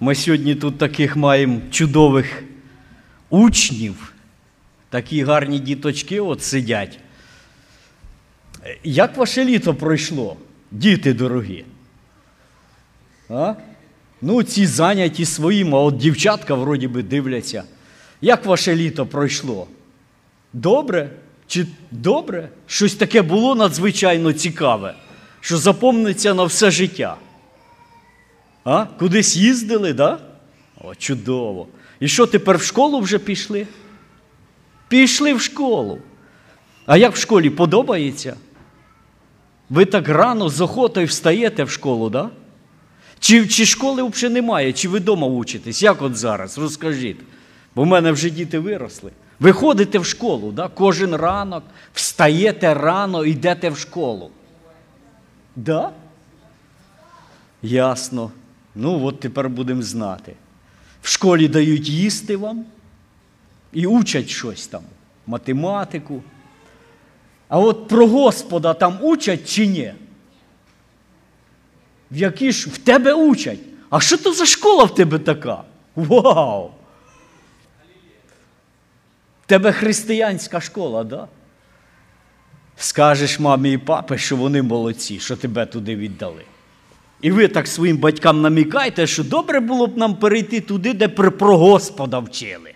Ми сьогодні тут таких маємо чудових учнів, такі гарні діточки от сидять. Як ваше літо пройшло, діти дорогі? А? Ну, ці зайняті своїм, а от дівчатка вроді би дивляться. Як ваше літо пройшло? Добре? Чи добре? Щось таке було надзвичайно цікаве, що запомниться на все життя. А? Кудись їздили, да? О, чудово. І що тепер в школу вже пішли? Пішли в школу. А як в школі подобається? Ви так рано з охотою встаєте в школу, да? Чи, чи школи взагалі немає, чи ви вдома учитесь? Як от зараз? Розкажіть. Бо в мене вже діти виросли. Ви ходите в школу, да? кожен ранок встаєте рано йдете в школу. Да? Ясно. Ну, от тепер будемо знати. В школі дають їсти вам і учать щось там, математику. А от про Господа там учать чи ні? В які ж в тебе учать? А що то за школа в тебе така? Вау! В тебе християнська школа, да? Скажеш мамі і папі, що вони молодці, що тебе туди віддали. І ви так своїм батькам намікаєте, що добре було б нам перейти туди, де про Господа вчили,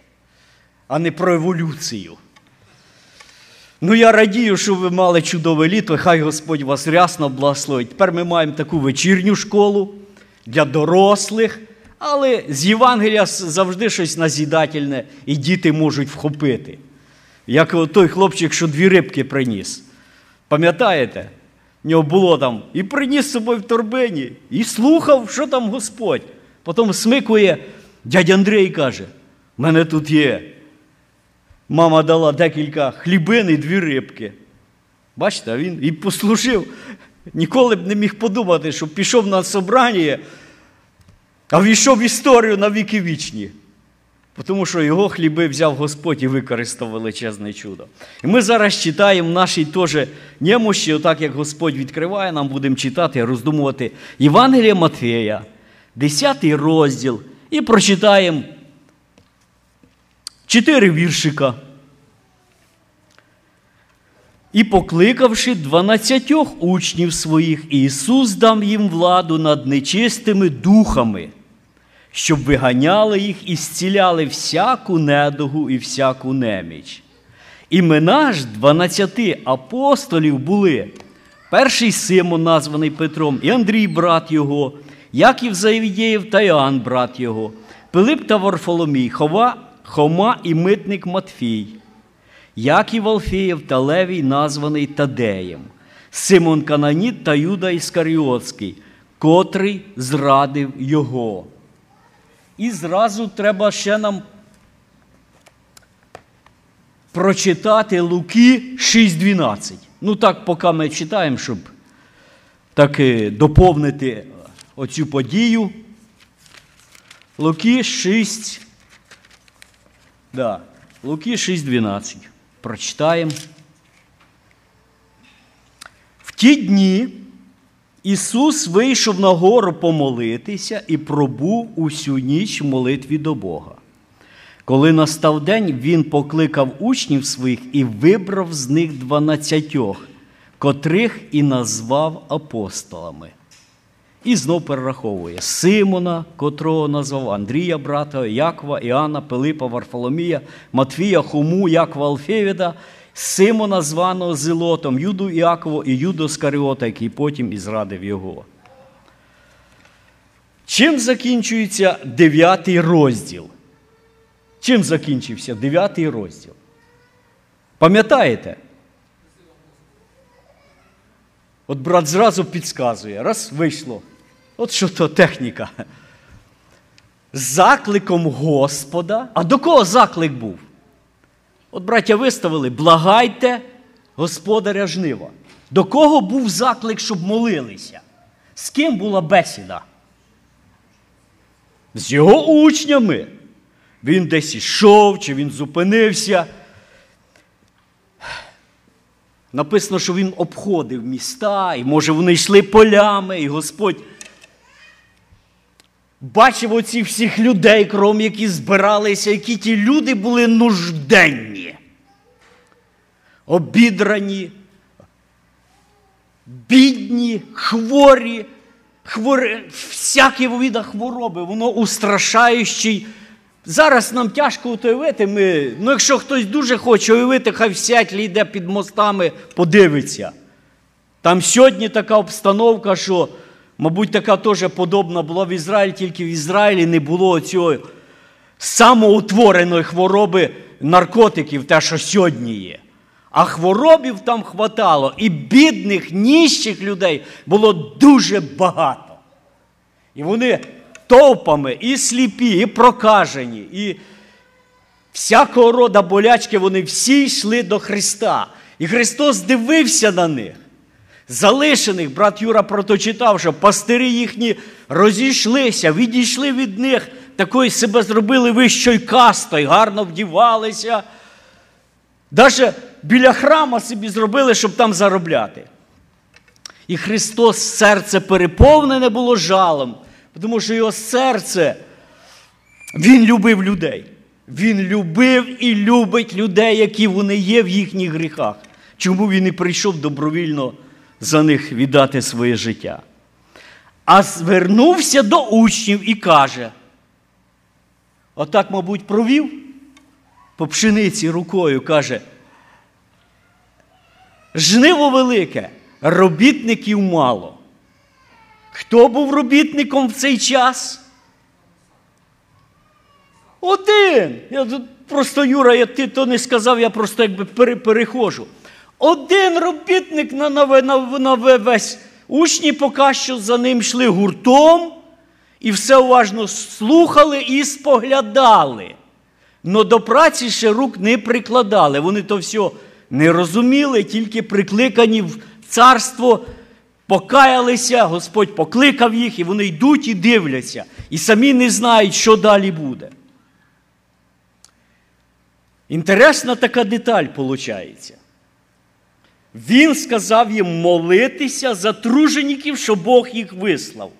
а не про еволюцію. Ну, я радію, що ви мали чудове літо, хай Господь вас рясно благословить. Тепер ми маємо таку вечірню школу для дорослих, але з Євангелія завжди щось назідательне, і діти можуть вхопити. Як той хлопчик, що дві рибки приніс. Пам'ятаєте? Нього було там і приніс собою в торбині, і слухав, що там Господь. Потім смикує, дядя Андрій каже: мене тут є. Мама дала декілька хлібин і дві рибки. Бачите, він і послужив. Ніколи б не міг подумати, що пішов на собрання, а війшов в історію на віки вічні. Тому що його хліби взяв Господь і використав величезне чудо. І ми зараз читаємо в нашій теж немощі, отак як Господь відкриває, нам будемо читати, роздумувати Євангелія Матфея, 10 розділ, і прочитаємо чотири віршика. І покликавши дванадцятьох учнів своїх, Ісус дав їм владу над нечистими духами щоб виганяли їх і зціляли всяку недугу і всяку неміч. Імена ж дванадцяти апостолів були. Перший Симон, названий Петром, і Андрій, брат його, Яків Завідєєв та Іоанн, брат його, Пилип та Варфоломій, Хова, Хома і митник Матфій, Яків Алфієв та Левій, названий Тадеєм, Симон Кананіт та Юда Іскаріотський, котрий зрадив його. І зразу треба ще нам прочитати Луки 6.12. Ну так, поки ми читаємо, щоб так доповнити оцю подію. Луки 6. Да, Луки 6.12. Прочитаємо. В ті дні. Ісус вийшов на гору помолитися і пробув усю ніч в молитві до Бога. Коли настав день, Він покликав учнів своїх і вибрав з них дванадцятьох, котрих і назвав апостолами. І знов перераховує Симона, котрого назвав Андрія, брата, Якова, Іоанна, Пилипа, Варфоломія, Матвія, Хуму, Якова Алфевіда – Симона, званого Зелотом, Юду Іакову і Юду Скаріота, який потім і зрадив його. Чим закінчується дев'ятий розділ? Чим закінчився дев'ятий розділ? Пам'ятаєте? От брат зразу підказує, раз вийшло. От що то техніка. Закликом Господа. А до кого заклик був? От браття виставили, благайте господаря жнива. До кого був заклик, щоб молилися? З ким була бесіда? З його учнями. Він десь ішов, чи він зупинився. Написано, що він обходив міста, і, може, вони йшли полями, і Господь бачив оці всіх людей, кром, які збиралися, які ті люди були нужденні, обідрані, бідні, хворі, хворі, всякі види хвороби, воно устрашаючий. Зараз нам тяжко уявити, ми, ну якщо хтось дуже хоче уявити, хай всять йде під мостами, подивиться. Там сьогодні така обстановка, що, мабуть, така теж подобна була в Ізраїлі, тільки в Ізраїлі не було цього самоутвореної хвороби наркотиків, те, що сьогодні є. А хворобів там хватало, і бідних, ніщих людей було дуже багато. І вони товпами і сліпі, і прокажені, і всякого рода болячки, вони всі йшли до Христа. І Христос дивився на них. Залишених, брат Юра проточитав, що пастирі їхні розійшлися, відійшли від них, такої себе зробили вищою кастою, гарно вдівалися. Навіть біля храма собі зробили, щоб там заробляти. І Христос серце переповнене було жалом, тому що його серце, Він любив людей. Він любив і любить людей, які вони є в їхніх гріхах. Чому він і прийшов добровільно за них віддати своє життя? А звернувся до учнів і каже: отак, мабуть, провів по пшениці рукою, каже, жниво велике, робітників мало. Хто був робітником в цей час? Один. Я тут просто, Юра, я ти то не сказав, я просто якби перехожу. Один робітник на, на, на, на весь учні поки що за ним йшли гуртом і все уважно слухали і споглядали. Но до праці ще рук не прикладали. Вони то все не розуміли, тільки прикликані в царство, покаялися, Господь покликав їх, і вони йдуть і дивляться, і самі не знають, що далі буде. Інтересна така деталь виходить. Він сказав їм молитися за тружеників, що Бог їх вислав.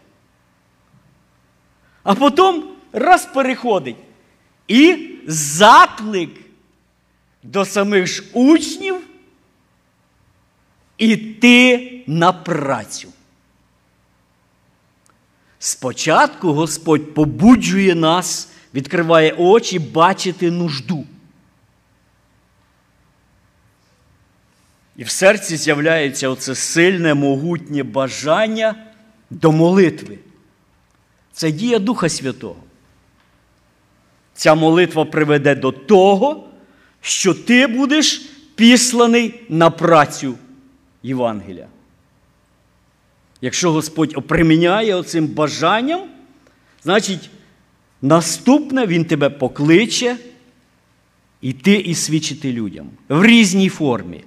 А потім раз переходить. І заклик до самих ж учнів іти на працю. Спочатку Господь побуджує нас, відкриває очі бачити нужду. І в серці з'являється оце сильне, могутнє бажання до молитви. Це дія Духа Святого. Ця молитва приведе до того, що ти будеш післаний на працю Євангелія. Якщо Господь оприміняє оцим бажанням, значить, наступне Він тебе покличе іти і свідчити людям в різній формі.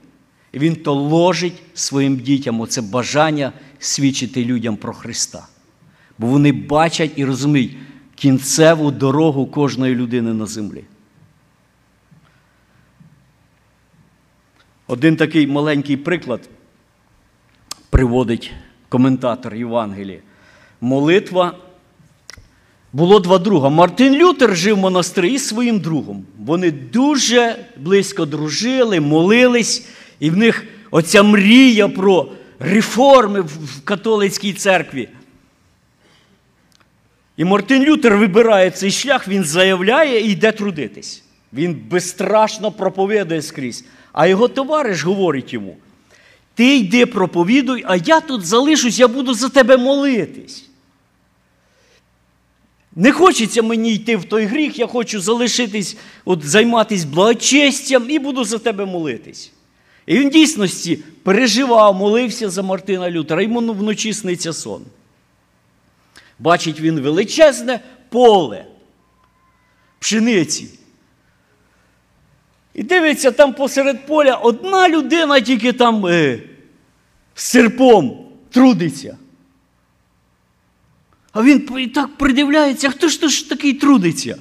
Він то ложить своїм дітям оце бажання свідчити людям про Христа. Бо вони бачать і розуміють кінцеву дорогу кожної людини на землі. Один такий маленький приклад приводить коментатор Євангелії. Молитва. Було два друга. Мартин Лютер жив в монастирі із своїм другом. Вони дуже близько дружили, молились, і в них оця мрія про реформи в католицькій церкві. І Мартин Лютер вибирає цей шлях, він заявляє і йде трудитись. Він безстрашно проповідує скрізь. А його товариш говорить йому: ти йди проповідуй, а я тут залишусь, я буду за тебе молитись. Не хочеться мені йти в той гріх, я хочу залишитись, от займатися благочестям і буду за тебе молитись. І він в дійсності переживав, молився за Мартина Лютера, йому вночі сниться сон. Бачить він величезне поле пшениці. І дивиться, там посеред поля одна людина тільки там е, з серпом трудиться. А він і так придивляється, хто ж то ж такий трудиться?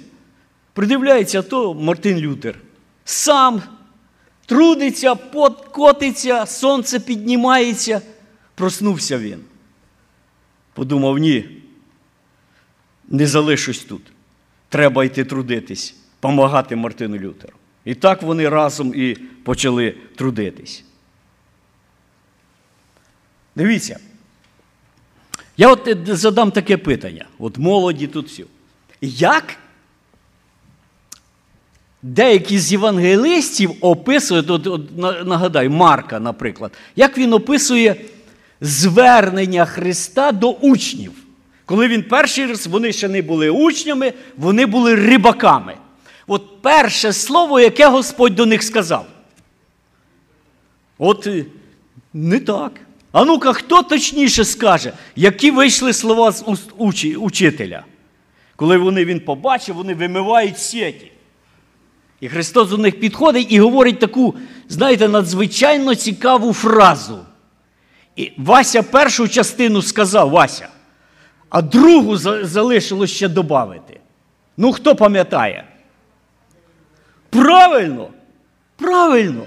Придивляється, то Мартин Лютер. Сам трудиться, пот котиться, сонце піднімається. Проснувся він. Подумав, ні. не залишусь тут. Треба йти трудитись, помагати Мартину Лютеру. І так вони разом і почали трудитись. Дивіться. Я от е, задам таке питання. От молоді тут всі. Як деякі з євангелистів описують, от, от, нагадаю, Марка, наприклад, як він описує звернення Христа до учнів. Коли він перший раз, вони ще не були учнями, вони були рибаками. От перше слово, яке Господь до них сказав. От е, не так. А ну-ка, хто точніше скаже, які вийшли слова з уст учителя? Коли вони він побачив, вони вимивають сіті. І Христос до них підходить і говорить таку, знаєте, надзвичайно цікаву фразу. І Вася першу частину сказав Вася, а другу залишилось ще додати. Ну, хто пам'ятає? Правильно, правильно.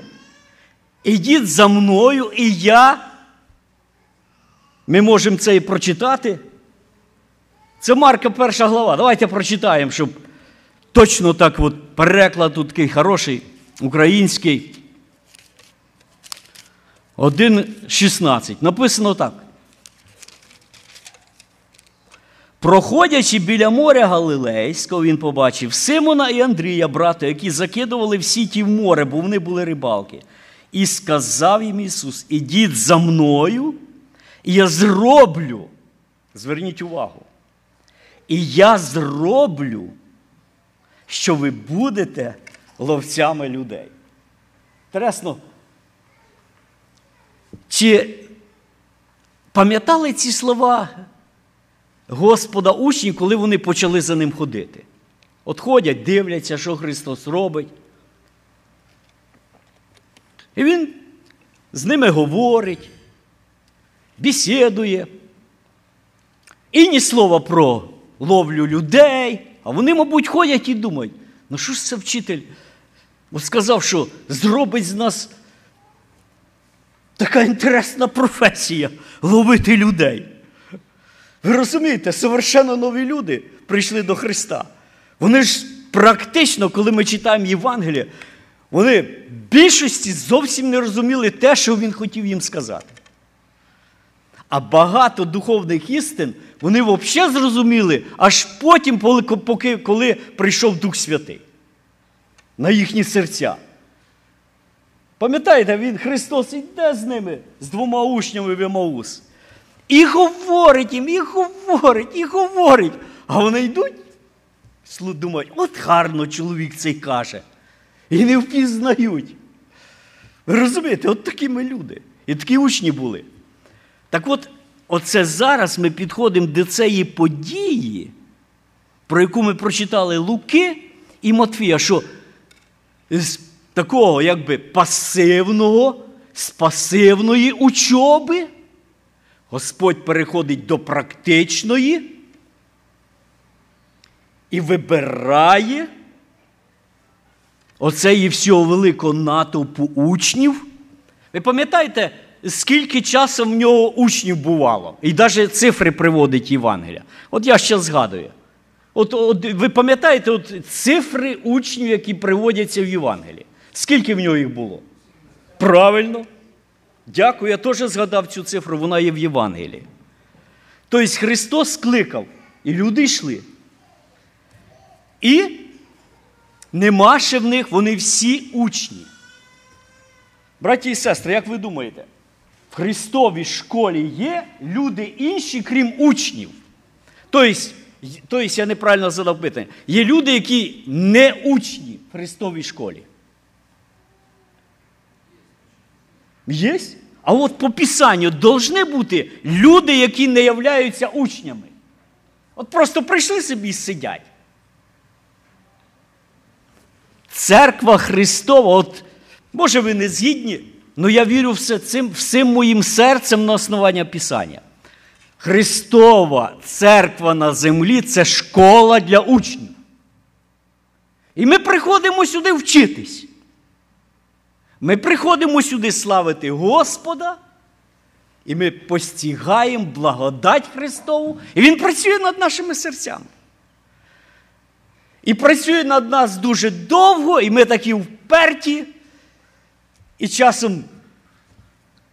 Ідіть за мною, і я. Ми можемо це і прочитати. Це Марка перша глава. Давайте прочитаємо, щоб точно так от переклад тут такий хороший, український. 1,16. Написано так. Проходячи біля моря Галилейського, він побачив Симона і Андрія, брата, які закидували в сіті в море, бо вони були рибалки. І сказав їм Ісус: Ідіть за мною, і я зроблю. Зверніть увагу. І я зроблю, що ви будете ловцями людей. Інтересно, чи пам'ятали ці слова Господа учні, коли вони почали за ним ходити? От ходять, дивляться, що Христос робить. І Він з ними говорить, бесідує. І ні слова про ловлю людей. А вони, мабуть, ходять і думають, ну що ж це вчитель? Сказав, що зробить з нас така інтересна професія ловити людей. Ви розумієте, совершенно нові люди прийшли до Христа. Вони ж практично, коли ми читаємо Євангеліє, вони в більшості зовсім не розуміли те, що він хотів їм сказати. А багато духовних істин вони взагалі зрозуміли, аж потім, поки, коли прийшов Дух Святий на їхні серця. Пам'ятаєте, він Христос йде з ними, з двома учнями в Емаус. І говорить їм, і говорить, і говорить. А вони йдуть, думають, от гарно чоловік цей каже. І не впізнають. Ви розумієте, от такі ми люди. І такі учні були. Так от, оце зараз ми підходимо до цієї події, про яку ми прочитали Луки і Матфія, що з такого якби пасивного, з пасивної учоби Господь переходить до практичної і вибирає оцеї всього великого натовпу учнів. Ви пам'ятаєте, скільки часу в нього учнів бувало? І навіть цифри приводить Євангелія. От я ще згадую. От, от Ви пам'ятаєте от цифри учнів, які приводяться в Євангелії? Скільки в нього їх було? Правильно. Дякую, я теж згадав цю цифру, вона є в Євангелії. Тобто Христос скликав, і люди йшли. І нема ще в них, вони всі учні. Браті і сестри, як ви думаєте, в Христовій школі є люди інші, крім учнів? Тобто, тобто я неправильно задав питання. Є люди, які не учні в Христовій школі. Є? А от по Писанню повинні бути люди, які не являються учнями. От просто прийшли собі і сидять. Церква Христова, от, може, ви не згідні, але я вірю все цим, всім моїм серцем на основання Писання. Христова церква на землі це школа для учнів. І ми приходимо сюди вчитись. Ми приходимо сюди славити Господа, і ми постігаємо благодать Христову, і Він працює над нашими серцями. І працює над нас дуже довго, і ми такі вперті. І часом,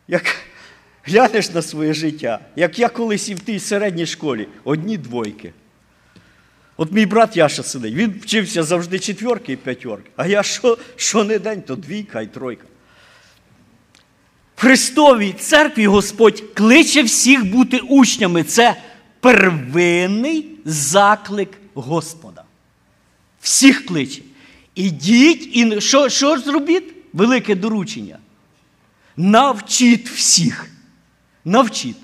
як глянеш на своє життя, як я колись і в тій середній школі, одні двойки. От мій брат Яша сидить, він вчився завжди четверки і п'ятерки. А я що, що не день, то двійка і тройка. В Христовій церкві Господь кличе всіх бути учнями. Це первинний заклик Господа. Всіх кличе. Ідіть і що, що ж зробіть? Велике доручення. Навчіть всіх. Навчіть.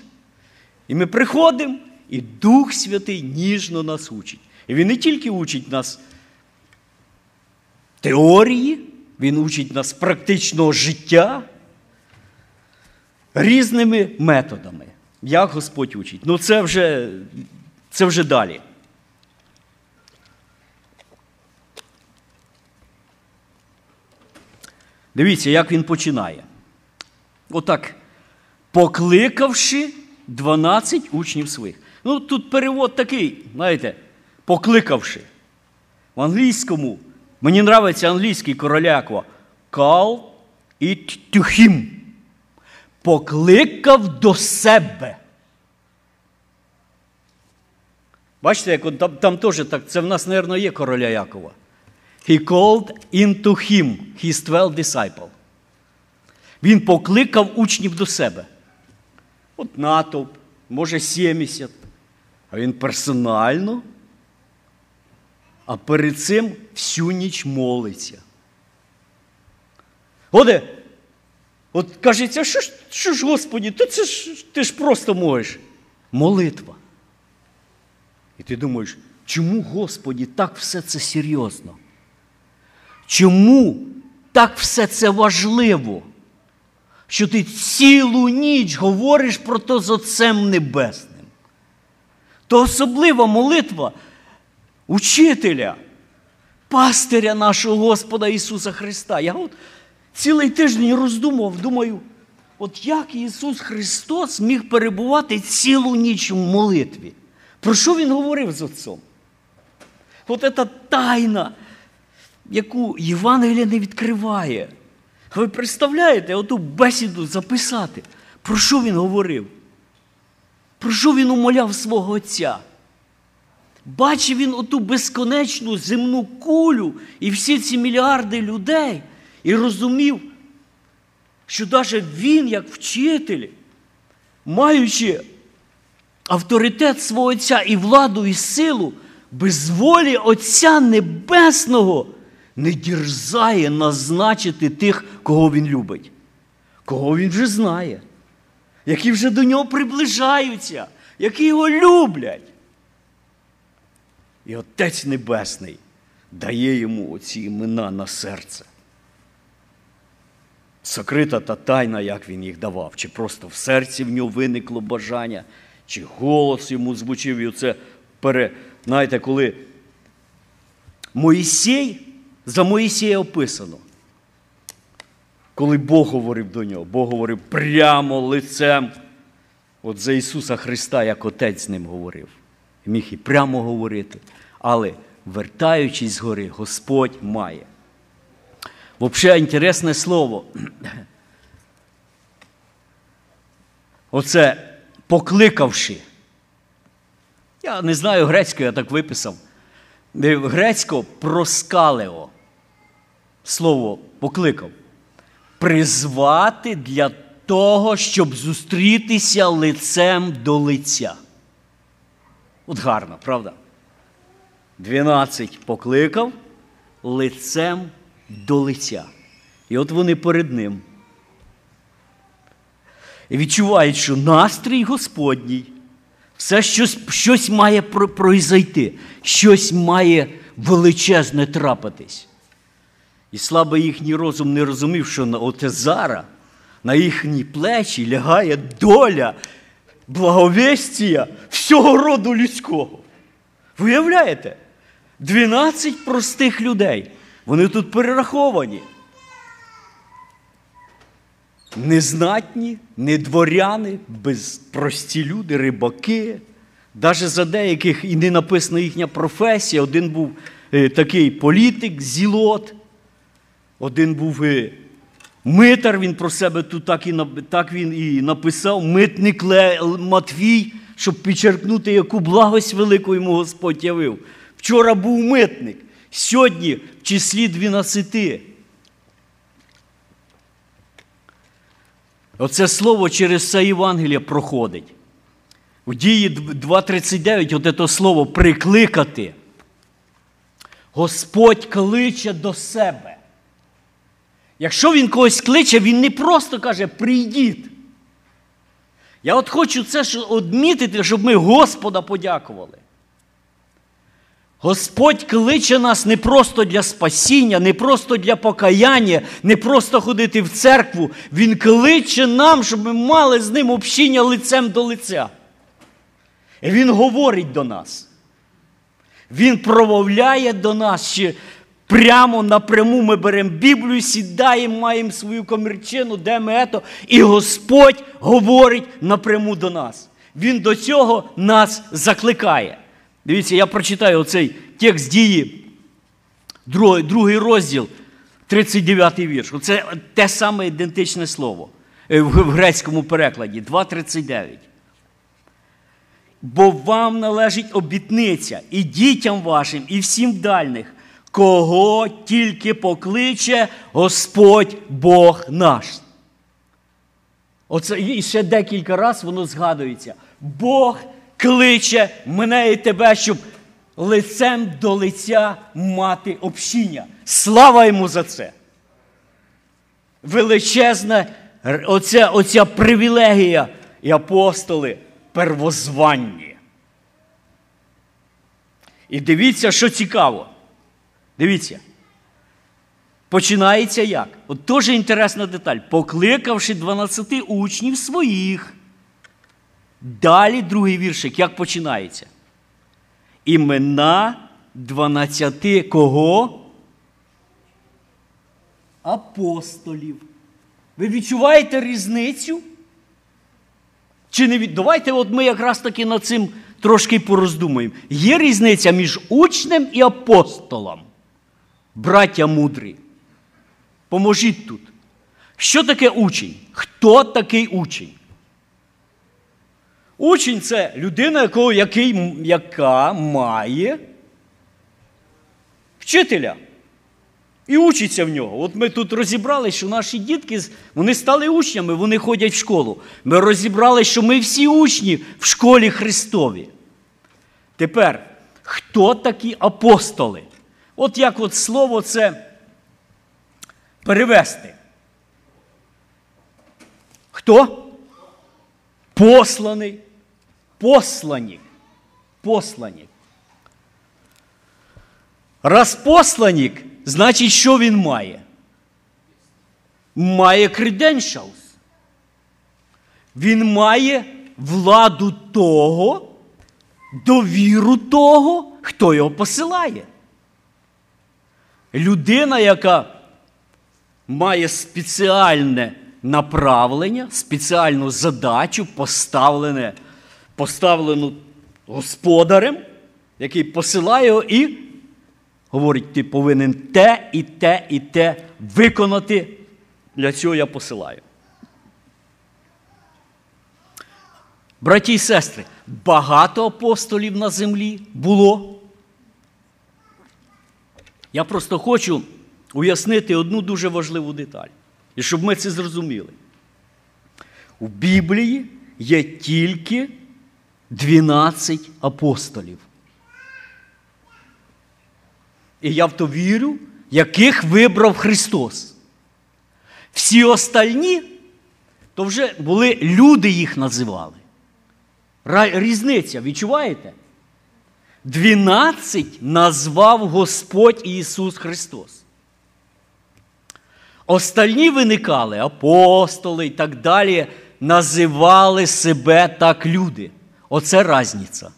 І ми приходимо, і Дух Святий ніжно нас учить. І він не тільки учить нас теорії, він учить нас практичного життя різними методами. Як Господь учить. Ну це вже, це вже далі. Дивіться, як він починає. Отак, покликавши 12 учнів своїх. Ну, тут перевод такий, знаєте, покликавши. В англійському, мені подобається англійський короляква. Call it to him. Покликав до себе. Бачите, як там, там теж так, це в нас, мабуть, є короля Якова. He called into him his 12 disciples. Він покликав учнів до себе. От натовп, може 70. А він персонально. А перед цим всю ніч молиться. Оде, от кажеться, що ж, що ж Господі, то це ж ти ж просто можеш. Молитва. І ти думаєш, чому Господі так все це серйозно? Чому так все це важливо? Що ти цілу ніч говориш про то з Отцем Небесним? То особлива молитва учителя, пастиря нашого Господа Ісуса Христа. Я от цілий тиждень роздумував, думаю, от як Ісус Христос міг перебувати цілу ніч в молитві? Про що Він говорив з Отцом? От ця тайна, яку Євангелія не відкриває. Ви представляєте, оту бесіду записати? Про що він говорив? Про що він умоляв свого Отця? Бачив він оту безконечну земну кулю і всі ці мільярди людей, і розумів, що навіть він, як вчитель, маючи авторитет свого Отця і владу, і силу, без волі Отця Небесного не дірзає назначити тих, кого він любить, кого він вже знає, які вже до нього приближаються, які його люблять. І Отець Небесний дає йому оці імена на серце. Сокрита та тайна, як він їх давав, чи просто в серці в нього виникло бажання, чи голос йому звучив. І оце пере, знаєте, коли Моїсей, за Моїсея описано, коли Бог говорив до нього, Бог говорив прямо лицем. От за Ісуса Христа, як Отець з ним говорив. Міг і прямо говорити. Але, вертаючись з гори, Господь має. Взагалі, інтересне слово. Оце покликавши. Я не знаю грецькою, я так виписав. Грецько проскалео. Слово покликав. Призвати для того, щоб зустрітися лицем до лиця. От гарно, правда? Дванадцять покликав лицем до лиця. І от вони перед ним. І відчувають, що настрій Господній, все щось щось має произойти, щось має величезне трапитись. І слабо їхній розум не розумів, що на отезара, на їхні плечі лягає доля благовестія всього роду людського. Виявляєте? 12 простих людей. Вони тут перераховані. Незнатні, не дворяни, безпрості люди, рибаки. Навіть за деяких і не написана їхня професія. Один був е, такий політик, зілот, один був е, митар, він про себе тут так і, так він і написав, митник Матвій, щоб підчеркнути, яку благость велику йому Господь явив. Вчора був митник, сьогодні в числі 12. Оце слово через це Євангелія проходить. У дії 2.39 от це слово прикликати. Господь кличе до себе. Якщо він когось кличе, він не просто каже, прийдіть. Я от хочу це одмітити, щоб ми Господа подякували. Господь кличе нас не просто для спасіння, не просто для покаяння, не просто ходити в церкву. Він кличе нам, щоб ми мали з ним общення лицем до лиця. І Він говорить до нас. Він промовляє до нас, що прямо напряму ми беремо Біблію, сідаємо, маємо свою комірчину, де ми ето, і Господь говорить напряму до нас. Він до цього нас закликає. Дивіться, я прочитаю оцей текст дії, другий, розділ, 39 вірш. Оце те саме ідентичне слово е, в грецькому перекладі 2.39. Бо вам належить обітниця і дітям вашим, і всім дальних, кого тільки покличе Господь Бог наш. Оце і ще декілька разів воно згадується. Бог кличе мене і тебе, щоб лицем до лиця мати общіння. Слава йому за це. Величезна оця, оця привілегія і апостоли первозванні. І дивіться, що цікаво. Дивіться. Починається як? От дуже інтересна деталь. Покликавши 12 учнів своїх. Далі другий віршик, як починається? Імена 12 кого? Апостолів. Ви відчуваєте різницю? Чи не від... Давайте от ми якраз таки над цим трошки пороздумаємо. Є різниця між учнем і апостолом. Браття мудрі. Поможіть тут. Що таке учень? Хто такий учень? Учень це людина, якого, який, яка має вчителя. І учиться в нього. От ми тут розібрали, що наші дітки вони стали учнями, вони ходять в школу. Ми розібрали, що ми всі учні в школі Христові. Тепер, хто такі апостоли? От як от слово це перевести. Хто? Посланий. Послані. Раз посланник, значить, що він має? Має credentials. Він має владу того, довіру того, хто його посилає. Людина, яка має спеціальне направлення, спеціальну задачу, поставлене, поставлену господарем, який посилає його і говорить, ти повинен те і те і те виконати. Для цього я посилаю. Браті і сестри, багато апостолів на землі було. Я просто хочу уяснити одну дуже важливу деталь. І щоб ми це зрозуміли. У Біблії є тільки 12 апостолів. І я в то вірю, яких вибрав Христос. Всі остальні, то вже були люди їх називали. Різниця, відчуваєте? 12 назвав Господь Ісус Христос. Остальні виникали, апостоли і так далі, називали себе так люди. Оце різниця.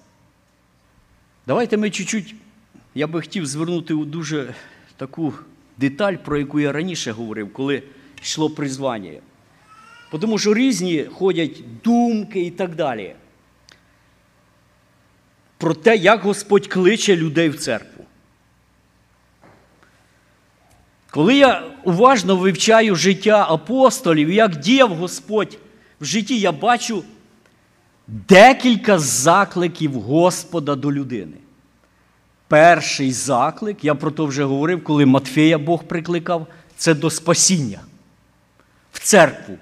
Давайте ми чуть-чуть, я би хотів звернути у дуже таку деталь, про яку я раніше говорив, коли йшло призвання. Тому що різні ходять думки і так далі. Про те, як Господь кличе людей в церкву. Коли я уважно вивчаю життя апостолів, як діяв Господь в житті, я бачу декілька закликів Господа до людини. Перший заклик, я про то вже говорив, коли Матфея Бог прикликав, це до спасіння. В церкву,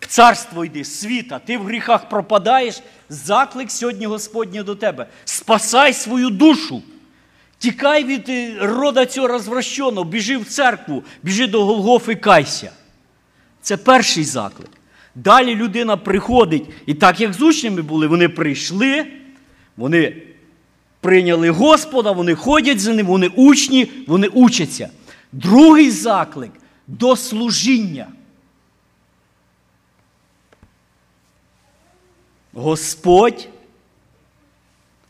в царство йди, світа, ти в гріхах пропадаєш. Заклик сьогодні Господній до тебе. Спасай свою душу. Тікай від е, рода цього розвращеного, біжи в церкву, біжи до Голгофи, кайся. Це перший заклик. Далі людина приходить, і так як з учнями були, вони прийшли, вони прийняли Господа, вони ходять за ним, вони учні, вони учаться. Другий заклик до служіння. Господь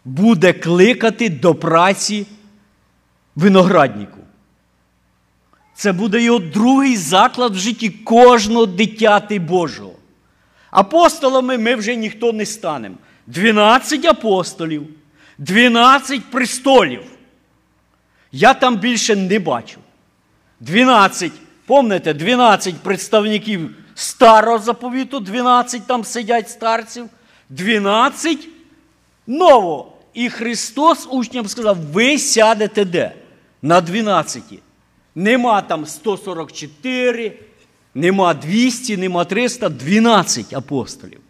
буде кликати до праці винограднику. Це буде його другий заклад в житті кожного дитяти Божого. Апостолами ми вже ніхто не станемо. Дванадцять апостолів, дванадцять престолів. Я там більше не бачу. Дванадцять, помните, дванадцять представників старого заповіту, дванадцять там сидять старців, дванадцять нового. І Христос учням сказав: ви сядете де? На дванадцяті. Нема там 144, нема 200, нема 300, 12 апостолів.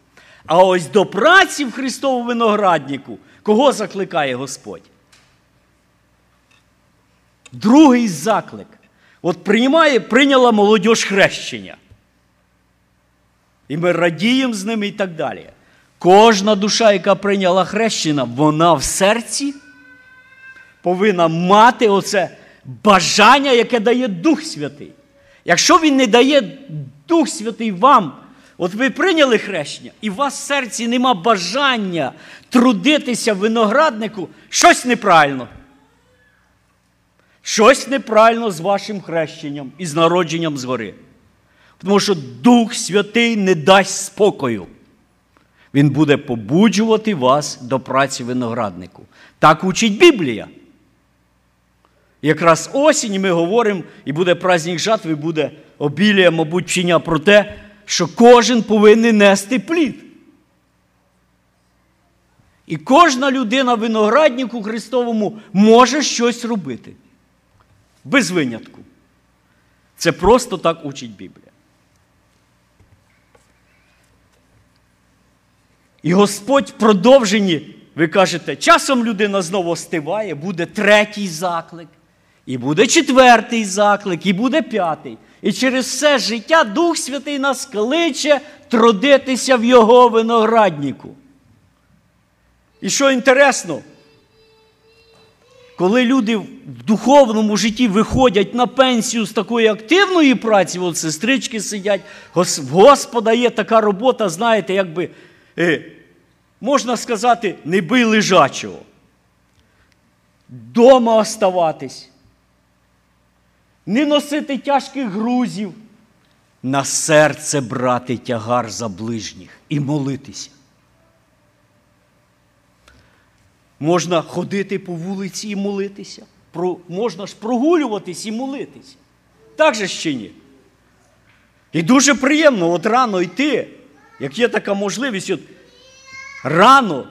А ось до праці в Христову винограднику кого закликає Господь? Другий заклик. От приймає, прийняла молодь хрещення. І ми радіємо з ними і так далі. Кожна душа, яка прийняла хрещення, вона в серці повинна мати оце бажання, яке дає Дух Святий. Якщо Він не дає Дух Святий вам, от ви прийняли хрещення, і у вас в серці нема бажання трудитися винограднику, щось неправильно. Щось неправильно з вашим хрещенням і з народженням згори. Тому що Дух Святий не дасть спокою. Він буде побуджувати вас до праці винограднику. Так учить Біблія. Якраз осінь ми говоримо, і буде праздник жатви, буде обілія, мабуть, вчення про те, що кожен повинен нести плід. І кожна людина винограднику Христовому може щось робити. Без винятку. Це просто так учить Біблія. І Господь в продовженні, ви кажете, часом людина знову остиває, буде третій заклик, і буде четвертий заклик, і буде п'ятий. І через все життя Дух Святий нас кличе трудитися в Його винограднику. І що інтересно, коли люди в духовному житті виходять на пенсію з такої активної праці, от сестрички сидять, в Господа є така робота, знаєте, якби, е, можна сказати, не бий лежачого. Дома оставатись, не носити тяжких грузів, на серце брати тягар за ближніх і молитися. Можна ходити по вулиці і молитися. Про, можна ж прогулюватись і молитися. Так же ще ні. І дуже приємно от рано йти, як є така можливість, от рано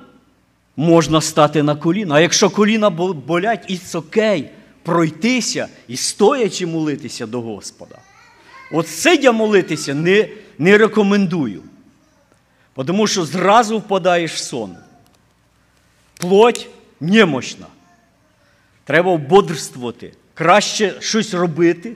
можна стати на коліна. А якщо коліна болять, і окей, пройтися і стоячи молитися до Господа. От сидя молитися не, не рекомендую. Тому що зразу впадаєш в сон плоть немощна. Треба бодрствувати, краще щось робити,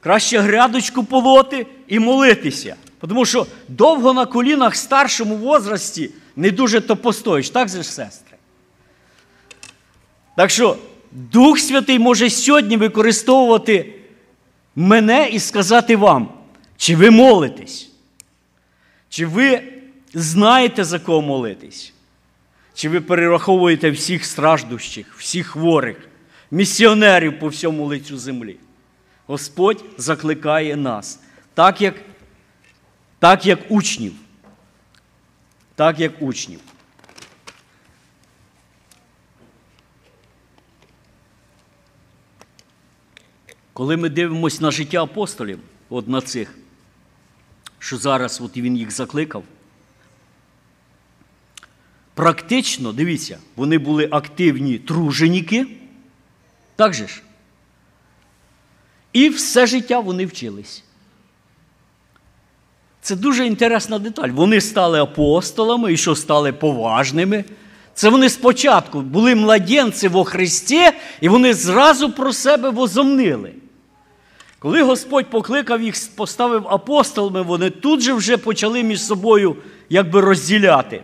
краще грядочку полоти і молитися. Тому що довго на колінах в старшому возрасті не дуже то постоїш, так же ж, сестри? Так що Дух Святий може сьогодні використовувати мене і сказати вам, чи ви молитесь, чи ви знаєте, за кого молитись. Чи ви перераховуєте всіх страждущих, всіх хворих, місіонерів по всьому лицю землі? Господь закликає нас, так як, так як учнів. Так як учнів. Коли ми дивимося на життя апостолів, от на цих, що зараз от він їх закликав, практично, дивіться, вони були активні труженіки, так же ж? І все життя вони вчились. Це дуже інтересна деталь. Вони стали апостолами і що стали поважними. Це вони спочатку були младенці во Христі, і вони зразу про себе возомнили. Коли Господь покликав їх, поставив апостолами, вони тут же вже почали між собою якби розділяти,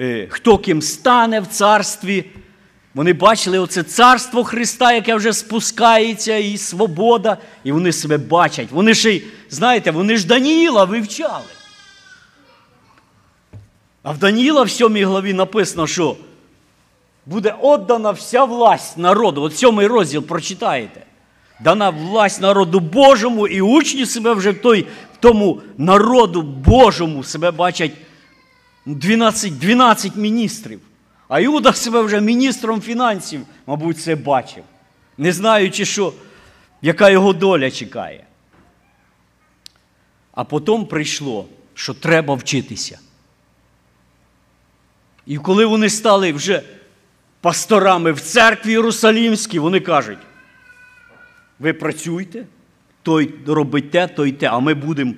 е, хто ким стане в царстві. Вони бачили оце царство Христа, яке вже спускається, і свобода, і вони себе бачать. Вони ж, знаєте, вони ж Даніїла вивчали. А в Даніїла в сьомій главі написано, що буде віддана вся власть народу. От сьомий розділ прочитаєте. Дана власть народу Божому, і учні себе вже в той, тому народу Божому себе бачать 12 12 міністрів. А Іуда себе вже міністром фінансів, мабуть, це бачив, не знаючи, що, яка його доля чекає. А потім прийшло, що треба вчитися. І коли вони стали вже пасторами в церкві Єрусалімській, вони кажуть, ви працюйте, той робить те, той те, а ми будемо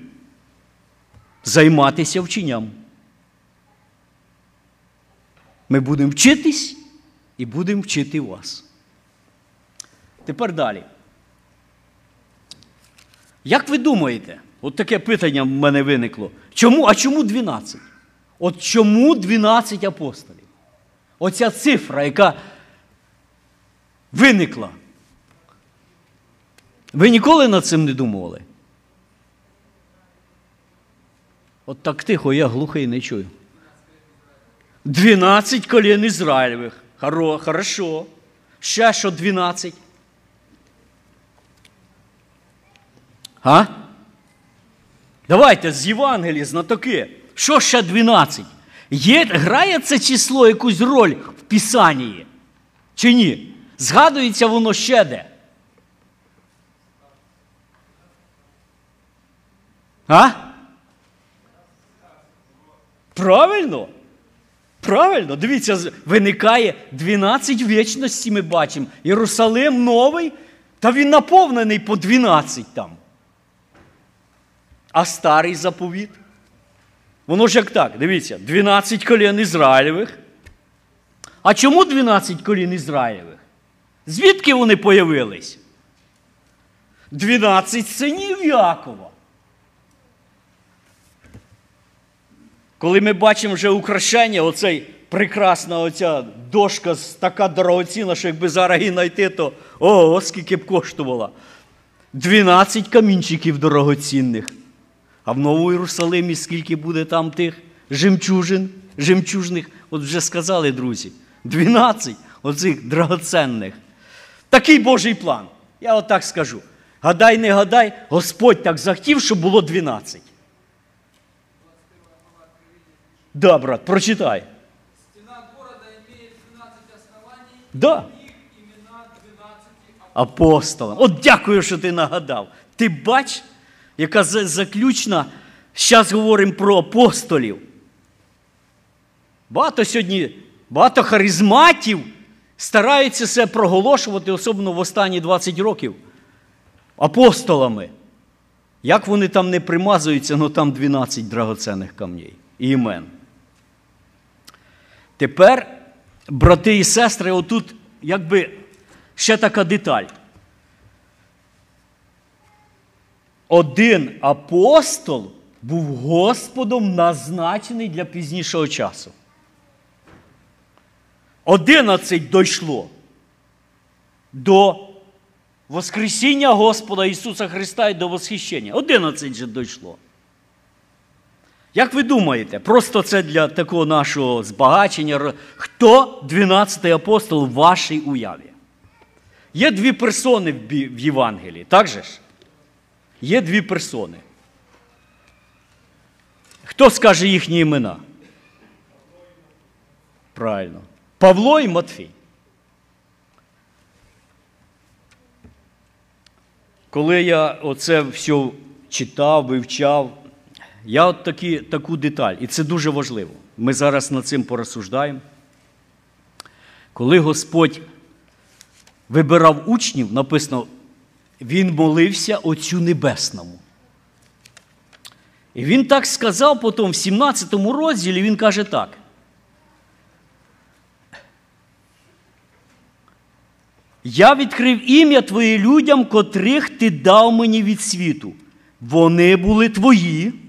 займатися вченням. Ми будемо вчитись і будемо вчити вас. Тепер далі. Як ви думаєте, от таке питання в мене виникло. Чому, А чому 12? От чому 12 апостолів? Оця цифра, яка виникла. Ви ніколи над цим не думали? От так тихо, я глухий не чую. 12 колін Ізраїльових. Хоро, хорошо. Ще що 12? А? Давайте з Євангелії, знатоки. Що ще 12? Є, Грає це число якусь роль в Писанні? Чи ні? Згадується воно ще де? А? Правильно? Правильно, дивіться, виникає 12 вічності, ми бачимо. Єрусалим новий, та він наповнений по 12 там. А старий заповіт? Воно ж як так, дивіться, 12 колін Ізраїлевих. А чому 12 колін Ізраїлевих? Звідки вони появились? 12 синів Якова. Коли ми бачимо вже украшення, оцей прекрасна оця дошка така дорогоцінна, що якби зараз її знайти, то о, скільки б коштувала. 12 камінчиків дорогоцінних. А в Новому Єрусалимі скільки буде там тих жемчужин, жемчужних, от вже сказали, друзі, 12 оцих драгоценних. Такий Божий план. Я отак скажу. Гадай, не гадай, Господь так захотів, щоб було 12. Да, брат, прочитай. Стена города имеет 12 оснований, Да. их имена 12 Апостолам. От дякую, що ти нагадав. Ти бач, яка заключна. Зараз говоримо про апостолів. Багато сьогодні, багато харизматів стараються себе проголошувати, особливо в останні 20 років, апостолами. Як вони там не примазуються, ну там 12 драгоценних камней імен. Тепер, брати і сестри, отут якби ще така деталь. Один апостол був Господом назначений для пізнішого часу. Одинадцять дійшло до Воскресіння Господа Ісуса Христа і до восхищення. Одинадцять же дійшло. Як ви думаєте, просто це для такого нашого збагачення, хто 12-й апостол в вашій уяві? Є дві персони в Євангелії, так же ж? Є дві персони. Хто скаже їхні імена? Правильно. Павло і Матфій. коли я оце все читав, вивчав, я от такі, таку деталь, і це дуже важливо. Ми зараз над цим порозсуждаємо. Коли Господь вибирав учнів, написано, Він молився Отцю Небесному. І він так сказав потім в 17 розділі, він каже так. Я відкрив ім'я Твоє людям, котрих ти дав мені від світу. Вони були твої,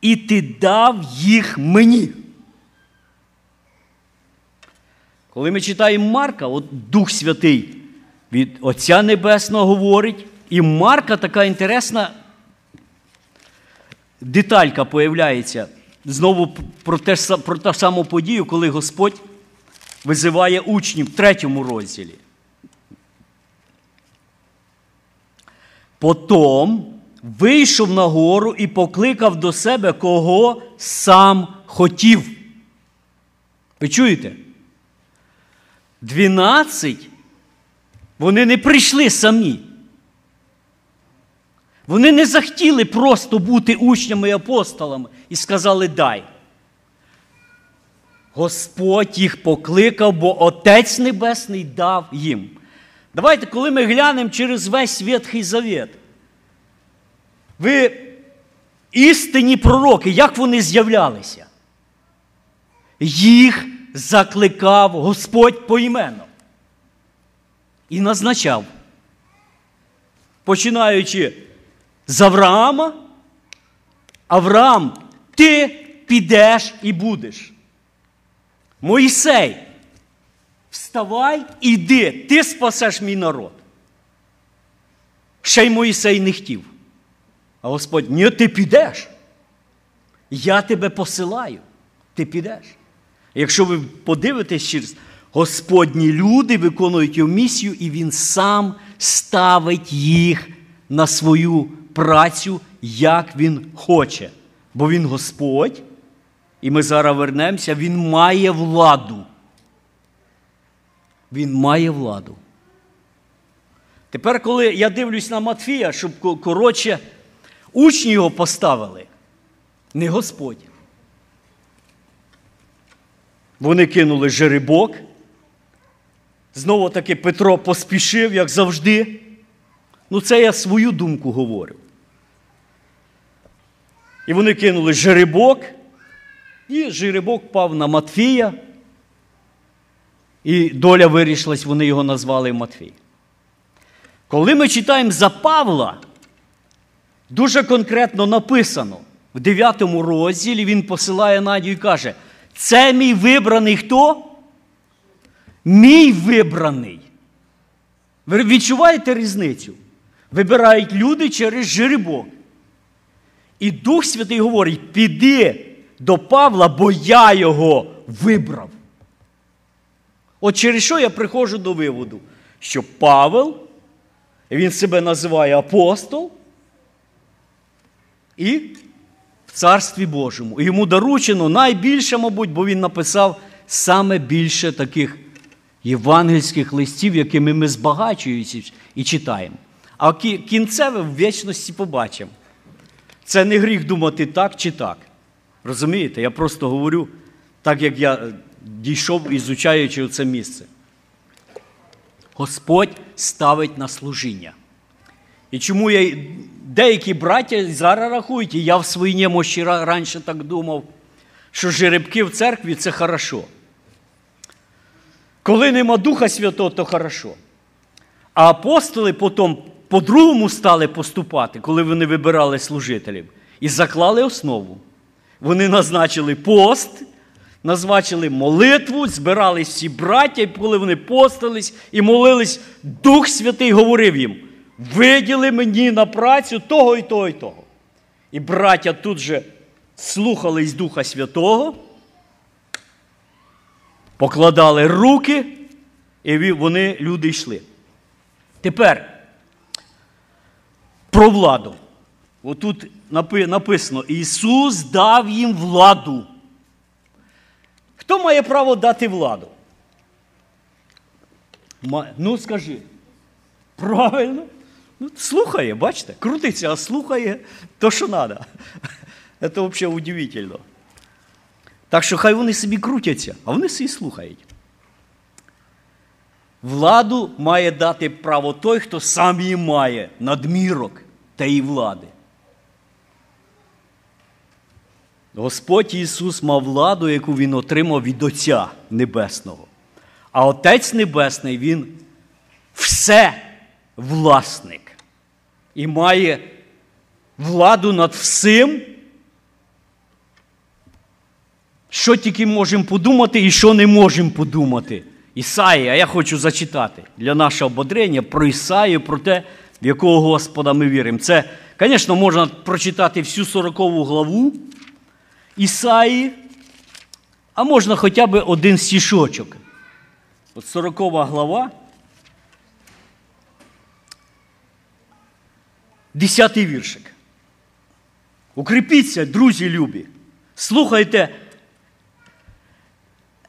і ти дав їх мені. Коли ми читаємо Марка, от Дух Святий від Отця Небесного говорить, і Марка така інтересна деталька появляється знову про, те, про ту саму подію, коли Господь визиває учнів в третьому розділі. Потом вийшов на гору і покликав до себе, кого сам хотів. Ви чуєте? Дванадцять вони не прийшли самі. Вони не захотіли просто бути учнями і апостолами і сказали дай. Господь їх покликав, бо Отець Небесний дав їм. Давайте, коли ми глянемо через весь Ветхий Завет, ви істинні пророки, як вони з'являлися? Їх закликав Господь поіменно і назначав, починаючи з Авраама, Авраам, ти підеш і будеш. Моїсей, вставай, іди, ти спасеш мій народ. Ще й Моїсей не хотів. А Господь, ні, ти підеш. Я тебе посилаю, ти підеш. Якщо ви подивитесь через Господні люди виконують його місію, і Він сам ставить їх на свою працю, як Він хоче. Бо Він Господь, і ми зараз вернемося, Він має владу. Він має владу. Тепер, коли я дивлюсь на Матфія, щоб коротше, учні його поставили, не Господь. Вони кинули жеребок. Знову таки Петро поспішив, як завжди. Ну, це я свою думку говорю. І вони кинули жеребок, і жеребок пав на Матфія. І доля вирішилась, вони його назвали Матфій. Коли ми читаємо за Павла, дуже конкретно написано в 9 розділі він посилає Надію і каже: це мій вибраний хто? Мій вибраний. Ви відчуваєте різницю? Вибирають люди через жеребок. І Дух Святий говорить: піди до Павла, бо я його вибрав. От через що я приходжу до виводу, що Павел, він себе називає апостол, і в Царстві Божому. Йому доручено найбільше, мабуть, бо він написав саме більше таких євангельських листів, якими ми збагачуємося і читаємо. А кінцеве в вічності побачимо. Це не гріх думати так чи так. Розумієте? Я просто говорю так, як я е, дійшов, ізучаючи це місце. Господь ставить на служіння. І чому я, деякі браття зараз рахують, і я в своїй немощі ра- раніше так думав, що жеребки в церкві це хорошо. Коли нема Духа Святого, то хорошо. А апостоли потім по-другому стали поступати, коли вони вибирали служителів, і заклали основу. Вони назначили пост, назначили молитву, збирались всі браття, і коли вони постились і молились, Дух Святий говорив їм: виділи мені на працю того і того і того. І браття тут же слухались Духа Святого, покладали руки, і вони, люди йшли. Тепер про владу. Отут написано: Ісус дав їм владу. Хто має право дати владу? Ну, скажи. Правильно, Ну, слухає, бачите, крутиться, а слухає то, що треба. Це взагалі удивительно. Так що хай вони собі крутяться, а вони собі слухають. Владу має дати право той, хто сам її має, надмірок тієї влади. Господь Ісус мав владу, яку Він отримав від Отця Небесного. А Отець Небесний, Він все власник і має владу над всім, що тільки можемо подумати і що не можемо подумати. Ісаї, а я хочу зачитати для нашого ободрення про Ісаїю, про те, в якого Господа ми віримо. Це, звісно, можна прочитати всю 40 главу Ісаї, а можна хоча б один стішочок. От 40 глава. 10 віршик. Укріпіться, друзі любі. Слухайте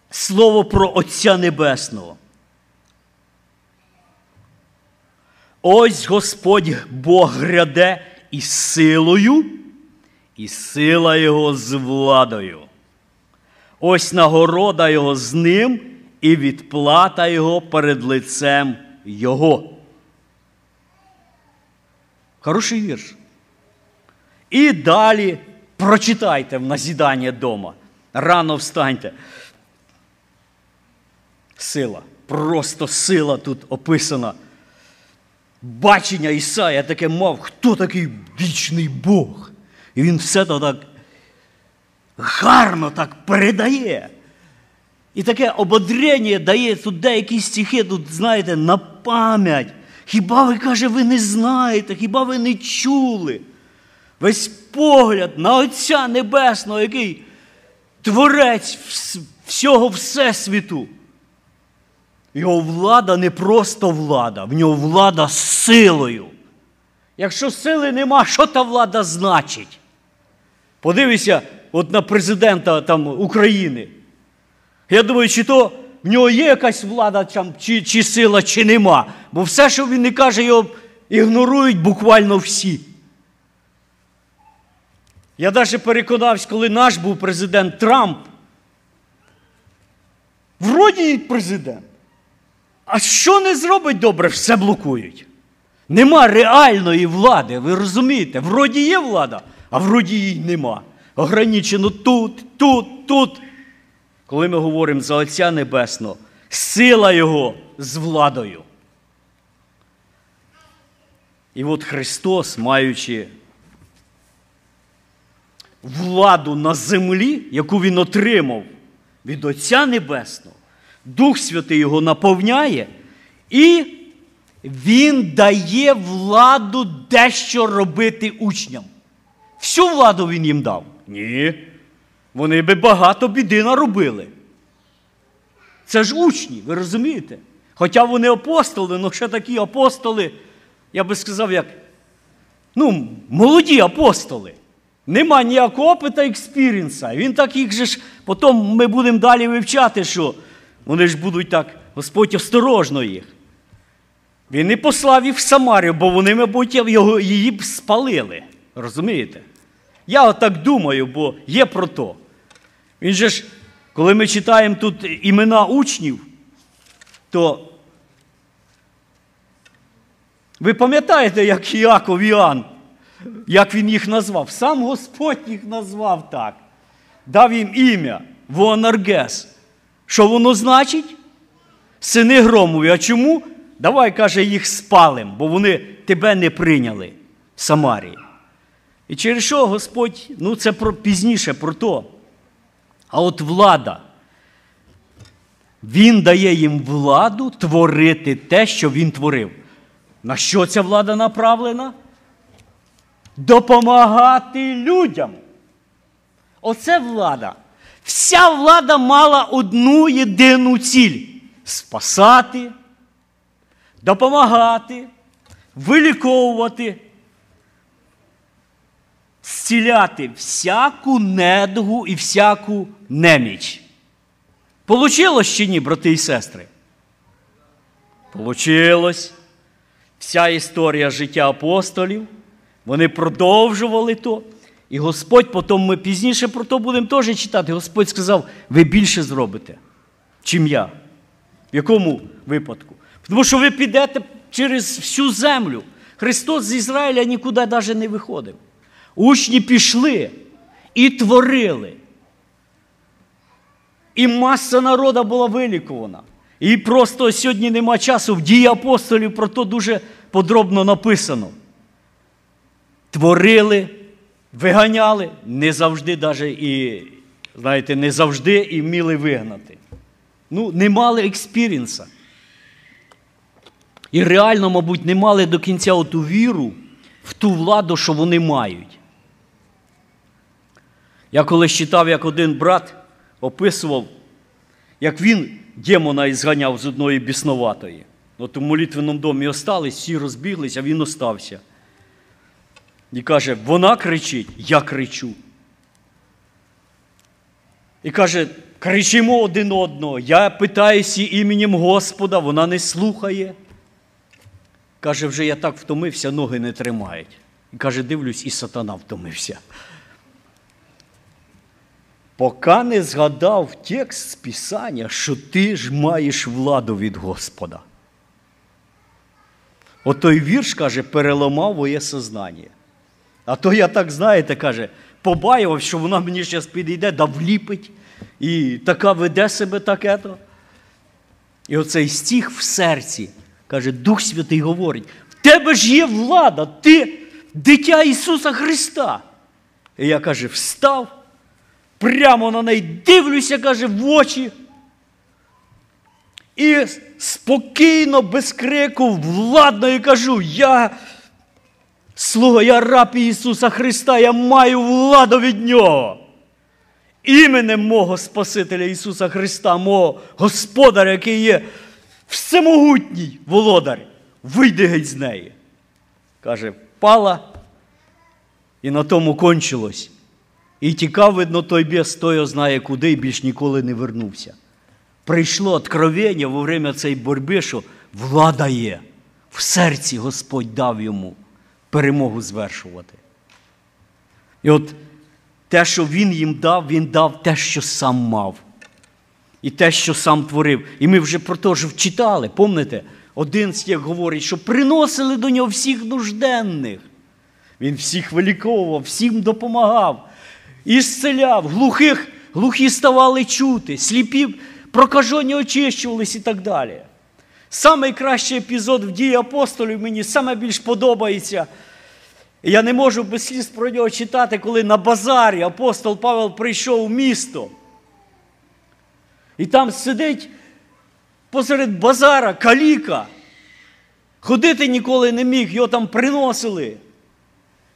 слово про Отця Небесного. Ось Господь Бог гряде із силою, і сила Його з владою. Ось нагорода Його з ним, і відплата Його перед лицем Його. Хороший вірш. І далі прочитайте в назідання дома. Рано встаньте. Сила. Просто сила тут описана. Бачення Ісая таке мав, хто такий вічний Бог. І він все то так гарно так передає. І таке ободрення дає тут деякі стихи, тут, знаєте, на пам'ять. Хіба ви, каже, ви не знаєте, хіба ви не чули? Весь погляд на Отця Небесного, який творець всього Всесвіту. Його влада не просто влада, в нього влада з силою. Якщо сили нема, що та влада значить? Подивися от на президента там, України. Я думаю, чи то в нього є якась влада, чи, чи сила, чи нема. Бо все, що він не каже, його ігнорують буквально всі. Я навіть переконався, коли наш був президент Трамп. Вроді президент. А що не зробить добре, все блокують. Нема реальної влади, ви розумієте? Вроді є влада, а вроді її нема. Ограничено тут, тут, тут. Коли ми говоримо за Отця Небесного, сила Його з владою. І от Христос, маючи владу на землі, яку Він отримав від Отця Небесного, Дух Святий його наповняє, і Він дає владу дещо робити учням. Всю владу він їм дав? Ні. Вони би багато біди наробили. Це ж учні, ви розумієте? Хоча вони апостоли, але ще такі апостоли, я би сказав, як ну, молоді апостоли. Нема ніякого опита експірінса. Він так їх же ж, потім ми будемо далі вивчати, що вони ж будуть так, Господь осторожно їх. Він не послав їх в Самарію, бо вони, мабуть, його, її б спалили. Розумієте? Я отак думаю, бо є про то. Він же ж, коли ми читаємо тут імена учнів, то ви пам'ятаєте, як Іаков Іоанн, як він їх назвав? Сам Господь їх назвав так. Дав їм ім'я Воанаргес. Що воно значить? Сини громові. А чому? Давай, каже, їх спалим, бо вони тебе не прийняли Самарії. І через що Господь, ну це про, пізніше про то. А от влада. Він дає їм владу творити те, що він творив. На що ця влада направлена? Допомагати людям. Оце влада. Вся влада мала одну єдину ціль спасати, допомагати, виліковувати, зціляти всяку недугу і всяку неміч. Получилось чи ні, брати і сестри? Получилось. вся історія життя апостолів. Вони продовжували то. І Господь, потім ми пізніше про то будемо теж читати. Господь сказав, ви більше зробите, чим я. В якому випадку? Тому що ви підете через всю землю. Христос з Ізраїля нікуди навіть не виходив. Учні пішли і творили. І маса народу була вилікувана. І просто сьогодні нема часу. В дії апостолів про то дуже подробно написано. Творили, виганяли, не завжди навіть і, знаєте, не завжди і вміли вигнати. Ну, не мали експірінса. І реально, мабуть, не мали до кінця оту віру в ту владу, що вони мають. Я колись читав, як один брат описував, як він демона ізганяв з одної бісноватої. От у молитвеному домі остались, всі розбіглись, а він остався. І каже, вона кричить, я кричу. І каже, кричимо один одного. Я питаюся іменем Господа, вона не слухає. Каже, вже я так втомився, ноги не тримають. І каже, дивлюсь, і сатана втомився. Поки не згадав текст з Писання, що ти ж маєш владу від Господа. Отой вірш, каже, переламав моє сознання. А то я так, знаєте, каже, побаював, що вона мені зараз підійде, да вліпить, і така веде себе таке-то. І оцей стих в серці, каже, Дух Святий говорить, в тебе ж є влада, ти дитя Ісуса Христа. І я каже, встав, прямо на неї дивлюся, каже, в очі. І спокійно, без крику, владно і кажу, я слуга, я раб Ісуса Христа, я маю владу від Нього. Іменем мого Спасителя Ісуса Христа, мого Господаря, який є всемогутній володар, вийди геть з неї. Каже, впала, і на тому кончилось. І тікав, видно, той бес, той знає куди і більш ніколи не вернувся. Прийшло откровення во время цієї боротьби, що влада є. В серці Господь дав йому перемогу звершувати. І от те, що він їм дав, він дав те, що сам мав. І те, що сам творив. І ми вже про те ж вчитали, пам'ятаєте? Один з тих говорить, що приносили до нього всіх нужденних. Він всіх виліковував, всім допомагав, і глухих, глухі ставали чути, сліпі прокажені очищувались і так далі. Самий кращий епізод в дії апостолів мені саме більш подобається. Я не можу без сліз про нього читати, коли на базарі апостол Павел прийшов у місто. І там сидить посеред базара каліка. Ходити ніколи не міг, його там приносили.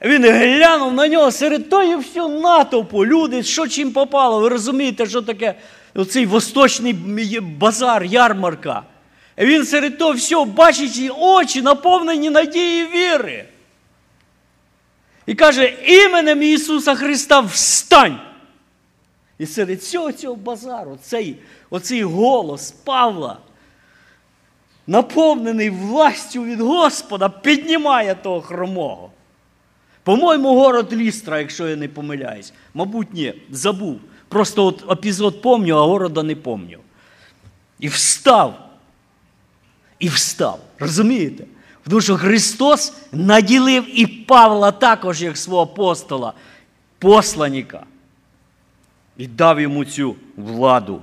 Він глянув на нього серед тої всього натовпу. Люди, що чим попало, ви розумієте, що таке оцей восточний базар, ярмарка. Він серед того всього бачить і очі, наповнені надії віри. І каже, іменем Ісуса Христа встань. І серед всього цього базару цей, оцей голос Павла, наповнений властю від Господа, піднімає того хромого. По-моєму, город Лістра, якщо я не помиляюсь. Мабуть, ні, забув. Просто от епізод помню, а города не помню. І встав. І встав. Розумієте? Тому що Христос наділив і Павла також, як свого апостола, посланіка. І дав йому цю владу.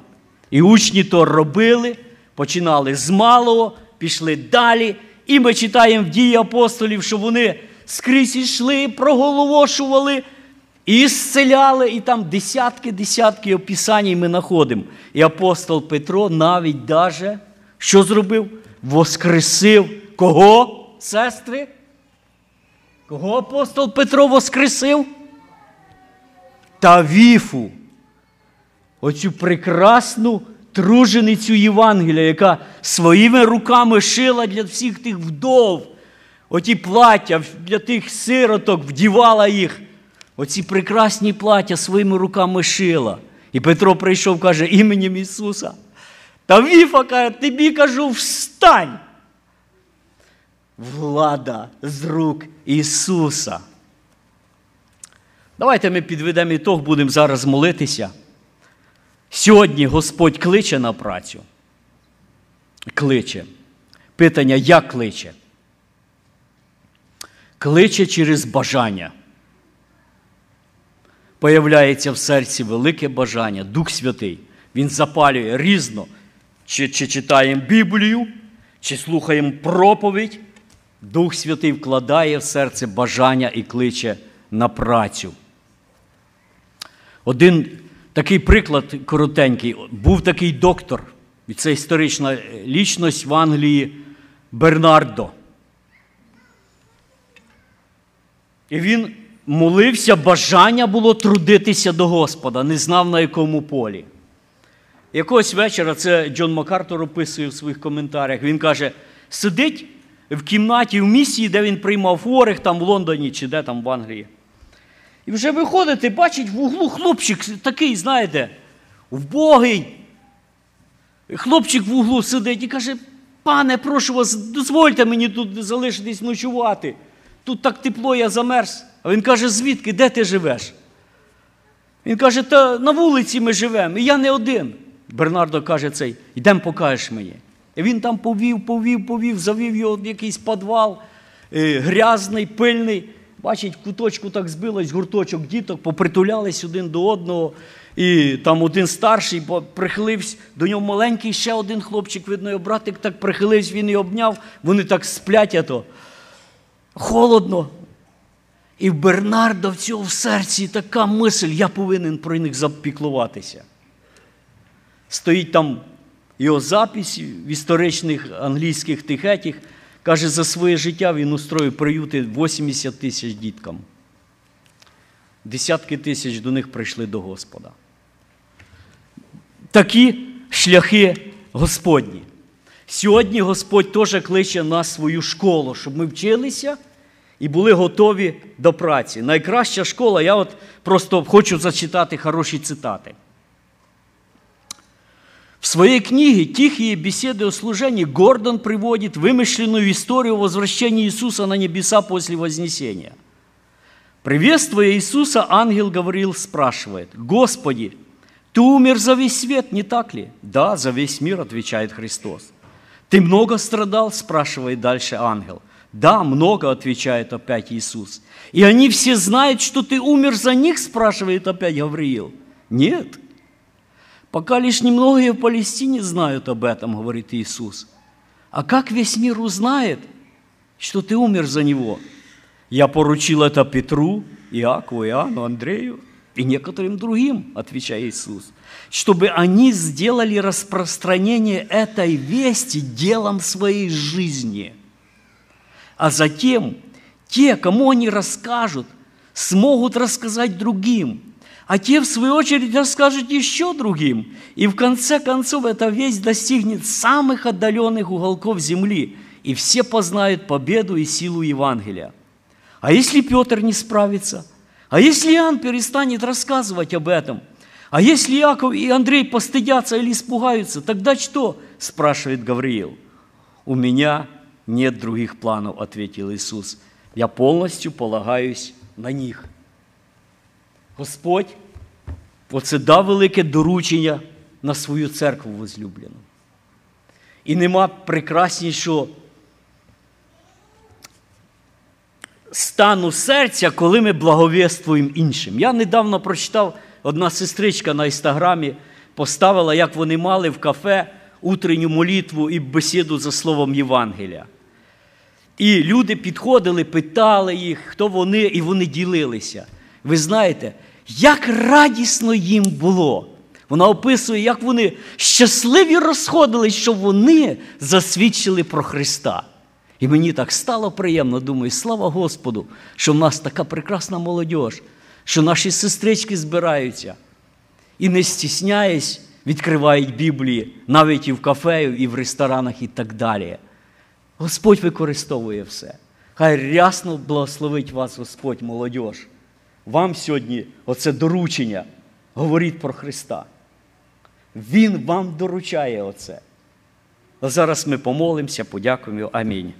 І учні то робили, починали з малого, пішли далі. І ми читаємо в дії апостолів, що вони скрізь йшли, проголовошували і зцеляли, і там десятки-десятки описань ми знаходимо. І апостол Петро навіть даже, що зробив? Воскресив кого? Сестри? Кого апостол Петро воскресив? Та віфу. Оцю прекрасну труженицю Євангелія, яка своїми руками шила для всіх тих вдов оті плаття для тих сироток, вдівала їх. Оці прекрасні плаття своїми руками шила. І Петро прийшов, каже, іменем Ісуса. Та Віфа каже, тобі кажу, встань. влада з рук Ісуса. Давайте ми підведемо ітог, будемо зараз молитися. Сьогодні Господь кличе на працю. Кличе. Питання, як кличе? Кличе через бажання. Появляється в серці велике бажання, Дух Святий. Він запалює різно. Чи, чи читаємо Біблію, чи слухаємо проповідь. Дух Святий вкладає в серце бажання і кличе на працю. Один такий приклад коротенький. Був такий доктор, і це історична лічність в Англії Бернардо. І він молився, бажання було трудитися до Господа, не знав на якому полі. Якогось вечора це Джон Макартор описує в своїх коментарях. Він каже: сидить в кімнаті в місії, де він приймав хворих, там в Лондоні чи де там в Англії. І вже виходить і бачить в углу хлопчик такий, знаєте, вбогий. Хлопчик в углу сидить і каже: пане, прошу вас, дозвольте мені тут залишитись ночувати. Тут так тепло, я замерз. А він каже, звідки, де ти живеш? Він каже, та на вулиці ми живемо, і я не один. Бернардо каже цей, йдемо покажеш мені. І він там повів, повів, повів, завів його в якийсь підвал, е, грязний, пильний. Бачить, куточку так збилось гурточок діток, попритулялись один до одного. І там один старший прихилився, до нього маленький ще один хлопчик, видно, його братик так прихилився, він і обняв, вони так сплять, а то холодно. І в Бернардо в цього в серці така мисль, я повинен про них запіклуватися. Стоїть там його запись в історичних англійських тихетіх. Каже, за своє життя він устроїв приюти 80 тисяч діткам. Десятки тисяч до них прийшли до Господа. Такі шляхи Господні. Сьогодні Господь теж кличе нас в свою школу, щоб ми вчилися і були готові до праці. Найкраща школа, я от просто хочу зачитати хороші цитати. В своей книге «Тихие беседы о служении» Гордон приводит вымышленную историю о возвращении Иисуса на небеса после Вознесения. Приветствуя Иисуса, ангел говорил, спрашивает, «Господи, ты умер за весь свет, не так ли?» «Да, за весь мир», отвечает Христос. «Ты много страдал?» – спрашивает дальше ангел. «Да, много», – отвечает опять Иисус. «И они все знают, что ты умер за них?» – спрашивает опять Гавриил. «Нет, Пока лишь немногие в Палестине знают об этом, говорит Иисус. А как весь мир узнает, что ты умер за него? Я поручил это Петру, Иакову, Иоанну, Андрею и некоторым другим, отвечает Иисус, чтобы они сделали распространение этой вести делом своей жизни. А затем те, кому они расскажут, смогут рассказать другим – а те, в свою очередь, расскажут еще другим. И в конце концов эта весть достигнет самых отдаленных уголков земли, и все познают победу и силу Евангелия. А если Петр не справится? А если Иоанн перестанет рассказывать об этом? А если Яков и Андрей постыдятся или испугаются, тогда что? спрашивает Гавриил. У меня нет других планов, ответил Иисус. Я полностью полагаюсь на них. Господь оце дав велике доручення на свою церкву возлюблену. І нема прекраснішого стану серця, коли ми благовествуємо іншим. Я недавно прочитав, одна сестричка на інстаграмі поставила, як вони мали в кафе утренню молитву і бесіду за словом Євангелія. І люди підходили, питали їх, хто вони, і вони ділилися. Ви знаєте, як радісно їм було. Вона описує, як вони щасливі розходились, що вони засвідчили про Христа. І мені так стало приємно, думаю, слава Господу, що в нас така прекрасна молодь, що наші сестрички збираються і не стісняясь, відкривають Біблії навіть і в кафе, і в ресторанах, і так далі. Господь використовує все. Хай рясно благословить вас Господь, молодь. Вам сьогодні оце доручення. Говоріть про Христа. Він вам доручає оце. А зараз ми помолимося, подякуємо. Амінь.